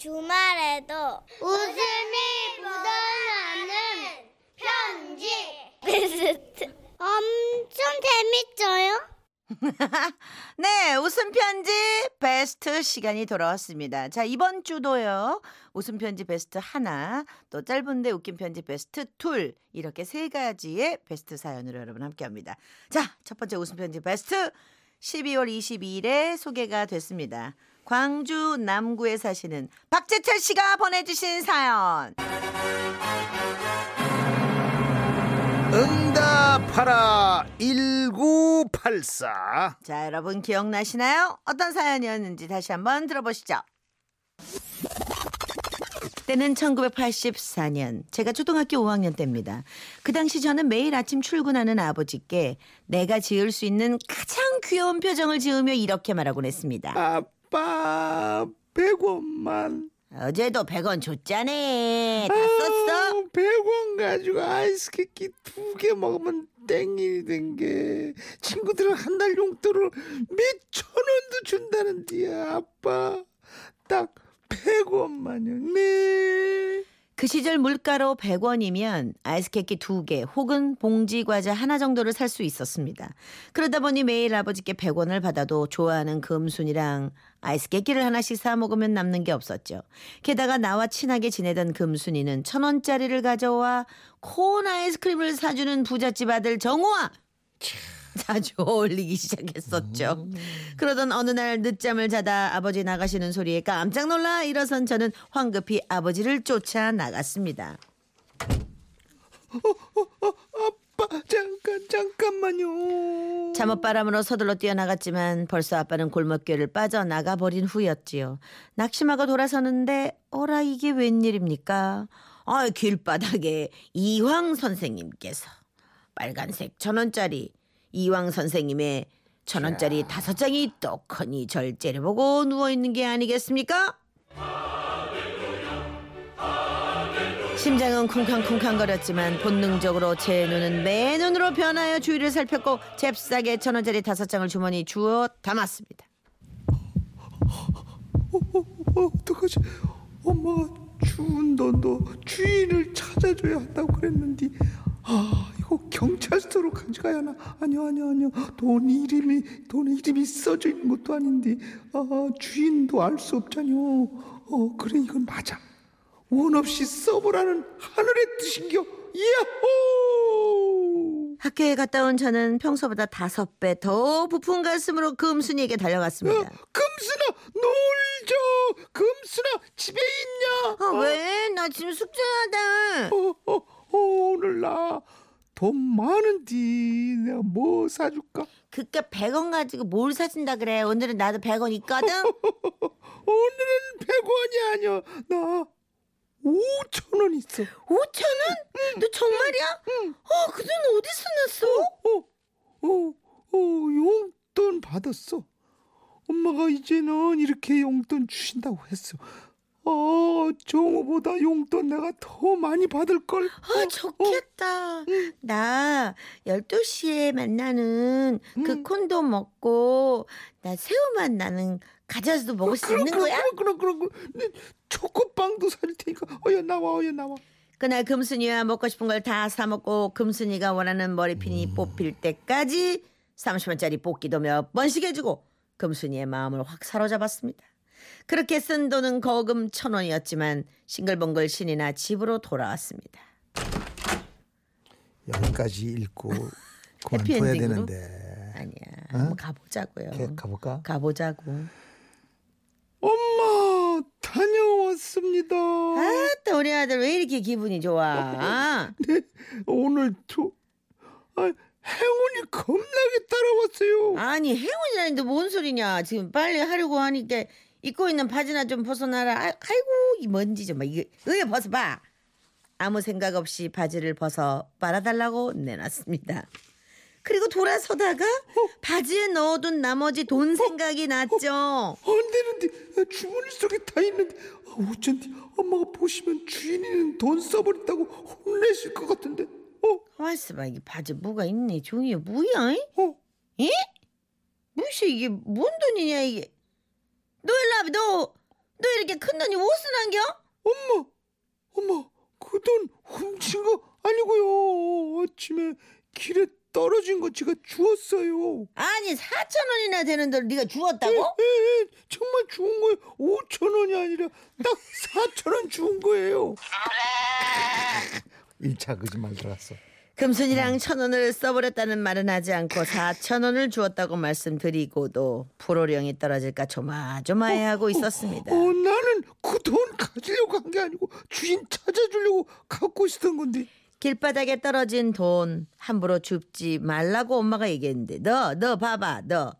주말에도 웃음이 묻어나는 편지 베스트 엄청 재밌어요. 네, 웃음 편지 베스트 시간이 돌아왔습니다. 자, 이번 주도요. 웃음 편지 베스트 하나, 또 짧은데 웃긴 편지 베스트 둘, 이렇게 세 가지의 베스트 사연으로 여러분 함께 합니다. 자, 첫 번째 웃음 편지 베스트 12월 22일에 소개가 됐습니다. 광주 남구에 사시는 박재철 씨가 보내주신 사연. 응답하라 1984 자, 여러분 기억나시나요? 어떤 사연이었는지 다시 한번 들어보시죠. 때는 1984년 제가 초등학교 5학년 때입니다. 그 당시 저는 매일 아침 출근하는 아버지께 내가 지을 수 있는 가장 귀여운 표정을 지으며 이렇게 말하곤 했습니다. 아빠 100원만. 어제도 100원 줬잖아. 다 썼어? 100원 가지고 아이스케이크 두개 먹으면 땡일이 된 게. 친구들은 한 달 용돈을 몇천 원도 준다는데 아빠. 딱 100원만요. 네 그 시절 물가로 100원이면 아이스케이크 두개 혹은 봉지 과자 하나 정도를 살 수 있었습니다. 그러다 보니 매일 아버지께 100원을 받아도 좋아하는 금순이랑 아이스케이크를 하나씩 사 먹으면 남는 게 없었죠. 게다가 나와 친하게 지내던 금순이는 천 원짜리를 가져와 콘 아이스크림을 사주는 부잣집 아들 정우와 자주 어울리기 시작했었죠. 그러던 어느 날 늦잠을 자다 아버지 나가시는 소리에 깜짝 놀라 일어선 저는 황급히 아버지를 쫓아 나갔습니다. 아빠 잠깐 잠깐만요 잠옷바람으로 서둘러 뛰어나갔지만 벌써 아빠는 골목길을 빠져나가 버린 후였지요. 낙심하고 돌아서는데 어라 이게 웬일입니까? 아 길바닥에 이황 선생님께서 빨간색 천 원짜리 이황 선생님의 천 원짜리 다섯 장이 떡하니 절 째려보고 누워 있는 게 아니겠습니까? 심장은 쿵쾅쿵쾅거렸지만 본능적으로 제 눈은 내 눈으로 변하여 주위를 살폈고 잽싸게 천 원짜리 다섯 장을 주머니 주워 담았습니다. 어, 어떡하지 엄마가 주운 돈도 주인을 찾아줘야 한다고 그랬는데 아 경찰서로 가져가야 하나? 아니요 아니요 아니요. 돈 이름이 돈에 이름이 써져 있는 것도 아닌데. 아 주인도 알 수 없잖요. 어 그래 이건 맞아. 원 없이 써보라는 하늘의 뜻인겨. 야호! 학교에 갔다 온 저는 평소보다 다섯 배 더 부푼 가슴으로 금순이에게 달려갔습니다. 금순아 놀자 금순아 집에 있냐? 아, 왜? 나 지금 숙제하다. 어, 어, 어, 오늘 나 돈 많은데 내가 뭐 사줄까? 그깟 100원 가지고 뭘 사준다 그래. 오늘은 나도 100원 있거든. 오늘은 100원이 아니야. 나 5천 원 있어. 5천 원? 너 정말이야? 어, 그 돈 어디서 났어? 어, 어, 어, 용돈 받았어. 엄마가 이제는 이렇게 용돈 주신다고 했어. 어, 정우보다 용돈 내가 더 많이 받을 걸. 아, 좋겠다. 나 12시에 만나는 그 음. 콘도 먹고 나 새우맛 나는 가져와서도 먹을 수 있는 거야? 그럼 그럼 그럼 네, 초코빵도 사줄 테니까. 어여 나와, 어여 나와. 그날 금순이와 먹고 싶은 걸 다 사먹고 금순이가 원하는 머리핀이 뽑힐 때까지 30원짜리 뽑기도 몇 번씩 해주고 금순이의 마음을 확 사로잡았습니다. 그렇게 쓴 돈은 거금 천 원이었지만 싱글벙글 신이 나 집으로 돌아왔습니다. 여기까지 읽고 그만 둬야? 되는데. 아니야, 한번 가보자고요. 이렇게 가볼까? 가보자고. 엄마 다녀왔습니다. 아따 우리 아들 왜 이렇게 기분이 좋아? 네, 오늘 저 아, 행운이 겁나게 따라왔어요. 아니 행운이라는데 뭔 소리냐? 지금 빨리 하려고 하니까 입고 있는 바지나 좀 벗어놔라. 아, 아이고 이 먼지 좀 봐. 이거 이거 벗어봐. 아무 생각 없이 바지를 벗어 빨아달라고 내놨습니다. 그리고 돌아서다가 바지에 넣어둔 나머지 돈 생각이 났죠. 안 되는데 아, 주머니 속에 다 있는데 아, 어쩐지 엄마가 보시면 주인이는 돈 써버렸다고 혼내실 것 같은데. 어, 와있어 봐 이게 바지 뭐가 있네 종이에 뭐야? 이? 어, 에? 무시 이게 뭔 돈이냐 이게? 너 일로 와봐 너. 너 이렇게 큰 돈이 무슨 안겨? 엄마, 엄마, 그 돈 훔친 거 아니고요. 아침에 길에 떨어진 거 제가 주웠어요. 아니 4천 원이나 되는 돈 네가 주웠다고? 에, 에, 정말 주운 거예요. 5천 원이 아니라 딱 4천 원 주운 거예요. 1차 거짓말 들었어. 금순이랑 천 원을 써버렸다는 말은 하지 않고 4천 원을 주었다고 말씀드리고도 불호령이 떨어질까 조마조마해 하고 있었습니다. 어, 나는 그 돈 가지려고 한 게 아니고 주인 찾아주려고 갖고 있었던 건데. 길바닥에 떨어진 돈 함부로 줍지 말라고 엄마가 얘기했는데 너 너 봐봐 너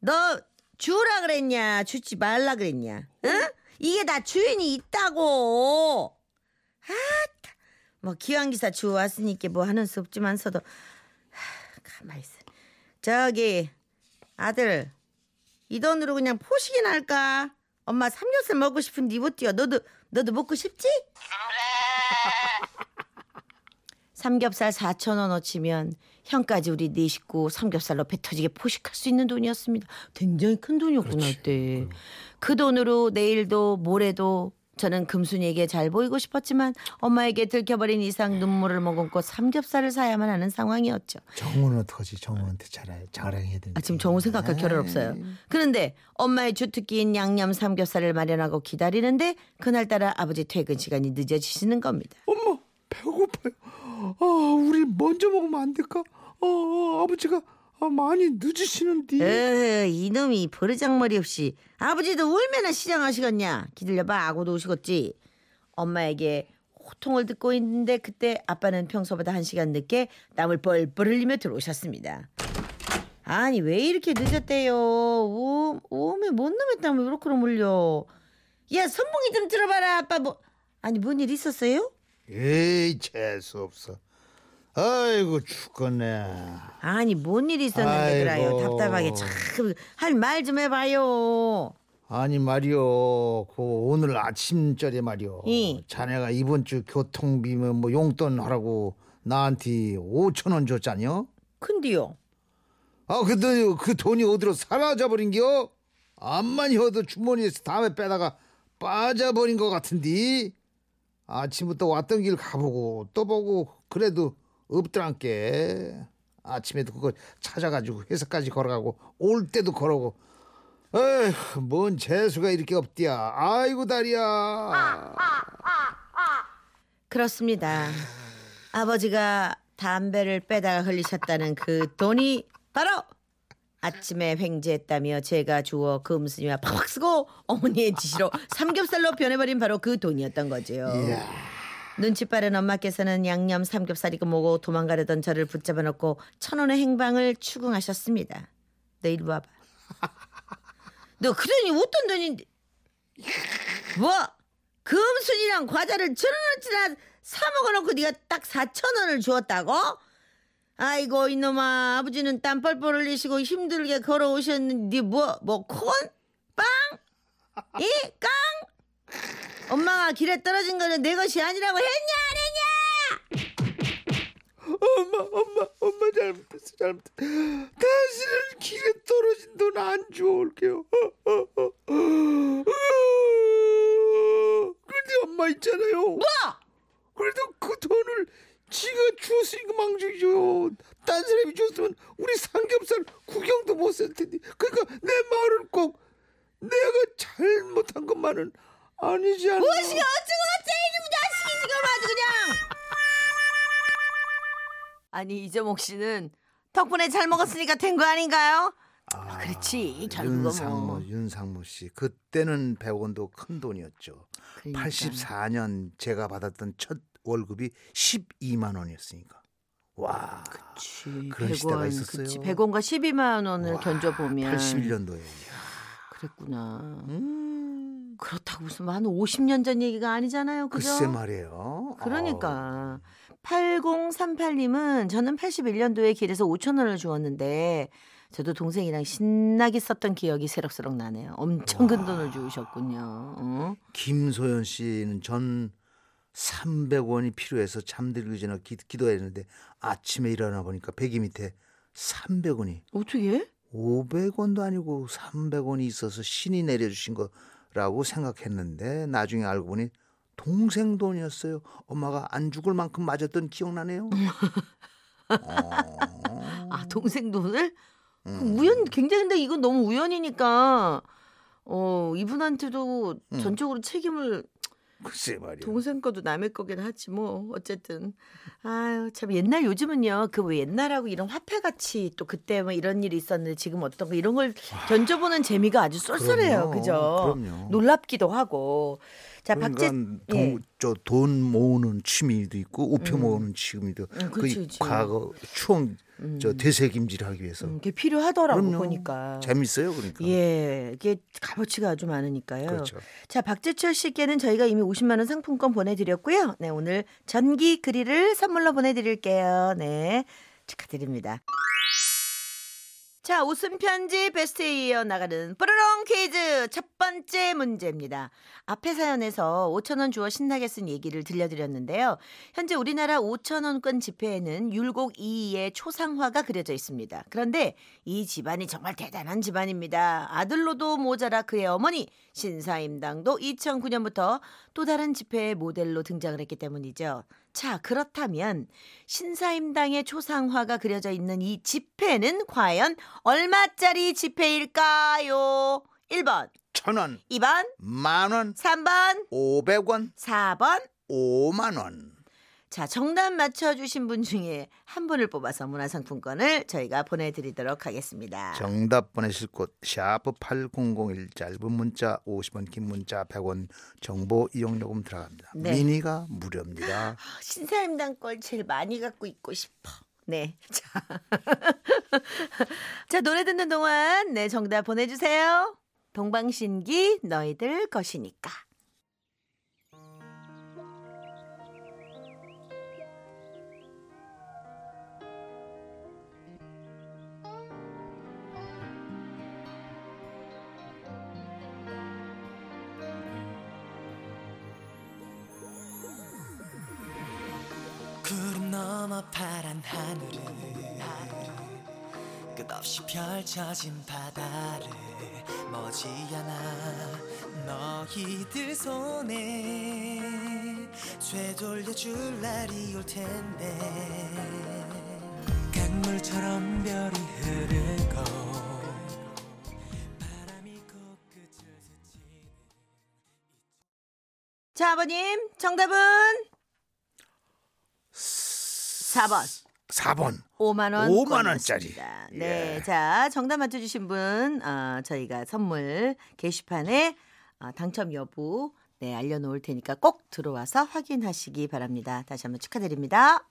너 주라 그랬냐 주지 말라 그랬냐 응? 이게 다 주인이 있다고 아따 뭐 기왕 기사 주워 왔으니까 뭐 하는 수 없지만서도 하, 가만히 있어 저기 아들 이 돈으로 그냥 포식이나 할까 엄마 삼겹살 먹고 싶은데 이못 뛰어 너도 너도 먹고 싶지? 삼겹살 4천 원어치면 형까지 우리 네 식구 삼겹살로 배 터지게 포식할 수 있는 돈이었습니다. 굉장히 큰 돈이었구나 그때. 그 돈으로 내일도 모레도 저는 금순이에게 잘 보이고 싶었지만 엄마에게 들켜버린 이상 눈물을 머금고 삼겹살을 사야만 하는 상황이었죠. 정우는 어떡하지? 정우한테 자랑, 자랑해야 되는데. 아, 지금 정우 생각할 겨를 없어요. 그런데 엄마의 주특기인 양념 삼겹살을 마련하고 기다리는데 그날따라 아버지 퇴근 시간이 늦어지시는 겁니다. 엄마 배고파요. 아 우리 먼저 먹으면 안 될까? 어, 어 아버지가 아, 많이 늦으시는데. 에휴, 이놈이 버르장머리 없이 아버지도 울면은 시장하시겠냐 기다려봐 아고도 오시겠지 엄마에게 호통을 듣고 있는데 그때 아빠는 평소보다 한 시간 늦게 땀을 뻘뻘 흘리며 들어오셨습니다 아니 왜 이렇게 늦었대요 오, 오메 뭔 놈의 땀을 이렇게 물려 야 선봉이 좀 들어봐라 아빠 뭐 아니 뭔 일 있었어요? 에이 재수 없어. 아이고 죽겠네. 아니 뭔일 있었는데 그래요. 답답하게 참 할 말 좀 해봐요 아니 말이요. 그 오늘 아침절에 말이요. 이. 자네가 이번 주 교통비면 뭐 용돈 하라고 나한테 5천 원 줬잖여. 근데요 아 근데 그 돈이 어디로 사라져버린겨? 암만 해도 주머니에서 다음에 빼다가 빠져버린 것 같은데 아침부터 왔던 길 가보고 또 보고 그래도 없더란께 아침에도 그거 찾아가지고 회사까지 걸어가고 올 때도 걸어고 에휴 뭔 재수가 이렇게 없디야 아이고 다리야 그렇습니다. 아버지가 담배를 빼다가 흘리셨다는 그 돈이 바로 아침에 횡재했다며 제가 주워 금순이와 팍팍 쓰고 어머니의 지시로 삼겹살로 변해버린 바로 그 돈이었던 거지요. 이야. 눈치 빠른 엄마께서는 양념 삼겹살이고 뭐고 도망가려던 저를 붙잡아 놓고 천 원의 행방을 추궁하셨습니다. 너 이리 와봐. 너그 돈이 어떤 돈인데? 뭐? 금순이랑 과자를 천 원어치나 사 먹어놓고 네가 딱 사천 원을 주었다고? 아이고 이놈아 아버지는 땀 뻘뻘 흘리시고 힘들게 걸어오셨는데 뭐 뭐 콘? 빵? 이? 깡? 엄마가 길에 떨어진 거는 내 것이 아니라고 했냐 안 했냐? 엄마 엄마 엄마 잘못했어 잘못했어. 다시는 길에 떨어진 돈 안 주워올게요. 근데 엄마 있잖아요. 뭐? 그래도 그 돈을 지가 주었으니까 망주죠. 딴 사람이 줬으면 우리 삼겹살 구경도 못쓸 텐데. 그러니까 내 말은 꼭 내가 잘못한 것만은 아니지 않나 무엇이 어쩌고 어째 이놈 자식이 지금 아주 그냥 아니 이재목 씨는 덕분에 잘 먹었으니까 된 거 아닌가요? 아, 그렇지 결국은 윤상모 뭐 윤상모 씨 그때는 100원도 큰 돈이었죠. 그러니까. 84년 제가 받았던 첫 월급이 12만 원이었으니까. 와. 그치, 그런 시대가 100원, 있었어요. 그치, 100원과 12만 원을 견뎌 보면 81년도에. 그랬구나. 음. 그렇다고 무슨 한 50년 전 얘기가 아니잖아요. 그죠? 글쎄 말이에요. 그러니까 8038님은 저는 81년도에 길에서 5천 원을 주었는데 저도 동생이랑 신나게 썼던 기억이 새록새록 나네요. 엄청 큰 돈을 주우셨군요. 어? 김소연 씨는 전 300원이 필요해서 잠들기 전에 기, 기도했는데 아침에 일어나 보니까 베개 밑에 300원이 어떻게? 500원도 아니고 300원이 있어서 신이 내려주신 거 라고 생각했는데 나중에 알고 보니 동생 돈이었어요. 엄마가 안 죽을 만큼 맞았던 기억나네요. 어. 아 동생 돈을 음. 우연 굉장히 근데 이건 너무 우연이니까 어 이분한테도 음. 전적으로 책임을 글쎄 말이야. 동생 거도 남의 거긴 하지 뭐. 어쨌든. 아유 참 옛날 요즘은요. 그 왜 옛날하고 이런 화폐 같이 또 그때 뭐 이런 일이 있었는데 지금 어떤 거 이런 걸 견져보는 재미가 아주 쏠쏠해요. 그럼요. 그죠? 그럼요. 놀랍기도 하고 자 박재 그러니까 예. 돈, 저돈 모으는 취미도 있고 우표 음. 모으는 취미도 음, 그 그치. 과거 추억 저 되새김질하기 위해서 음, 그게 필요하더라고 그럼요. 보니까 재밌어요 그러니까 예 이게 값어치가 아주 많으니까요 그렇죠. 자, 박재철 씨께는 저희가 이미 50만 원 상품권 보내드렸고요. 네, 오늘 전기 그릴을 선물로 보내드릴게요. 네, 축하드립니다. 자, 웃음 편지 베스트에 이어 나가는 뽀로롱 퀴즈 첫 번째 문제입니다. 앞에 사연에서 5천 원 주어 신나게 쓴 얘기를 들려드렸는데요. 현재 우리나라 5천 원권 지폐에는 율곡 이이의 초상화가 그려져 있습니다. 그런데 이 집안이 정말 대단한 집안입니다. 아들로도 모자라 그의 어머니 신사임당도 2009년부터 또 다른 지폐의 모델로 등장을 했기 때문이죠. 자, 그렇다면 신사임당의 초상화가 그려져 있는 이 지폐는 과연 얼마짜리 지폐일까요? 1번, 천 원. 2번, 만 원. 3번, 오백원. 4번. 오만원 자, 정답 맞춰주신 분 중에 한 분을 뽑아서 문화상품권을 저희가 보내드리도록 하겠습니다. 정답 보내실 곳 샤프 8001 짧은 문자 50원 긴 문자 100원 정보 이용요금 들어갑니다 네. 미니가 무료입니다 아, 신사임당 걸 제일 많이 갖고 있고 싶어. 네. 자. 자, 노래 듣는 동안 네, 정답 보내주세요. 동방신기 너희들 것이니까. 넘어 파란 하늘을. 끝없이 펼쳐진 바다를. 머지않아 너희들 손에. 되돌려줄 날이 올 텐데. 강물처럼 별이 흐르고 자, 아버님, 정답은 4번. 4번 5만 원. 5만 원짜리. 네. 예. 자, 정답 맞춰 주신 분, 어, 저희가 선물 게시판에 어, 당첨 여부 네, 알려 놓을 테니까 꼭 들어와서 확인하시기 바랍니다. 다시 한번 축하드립니다.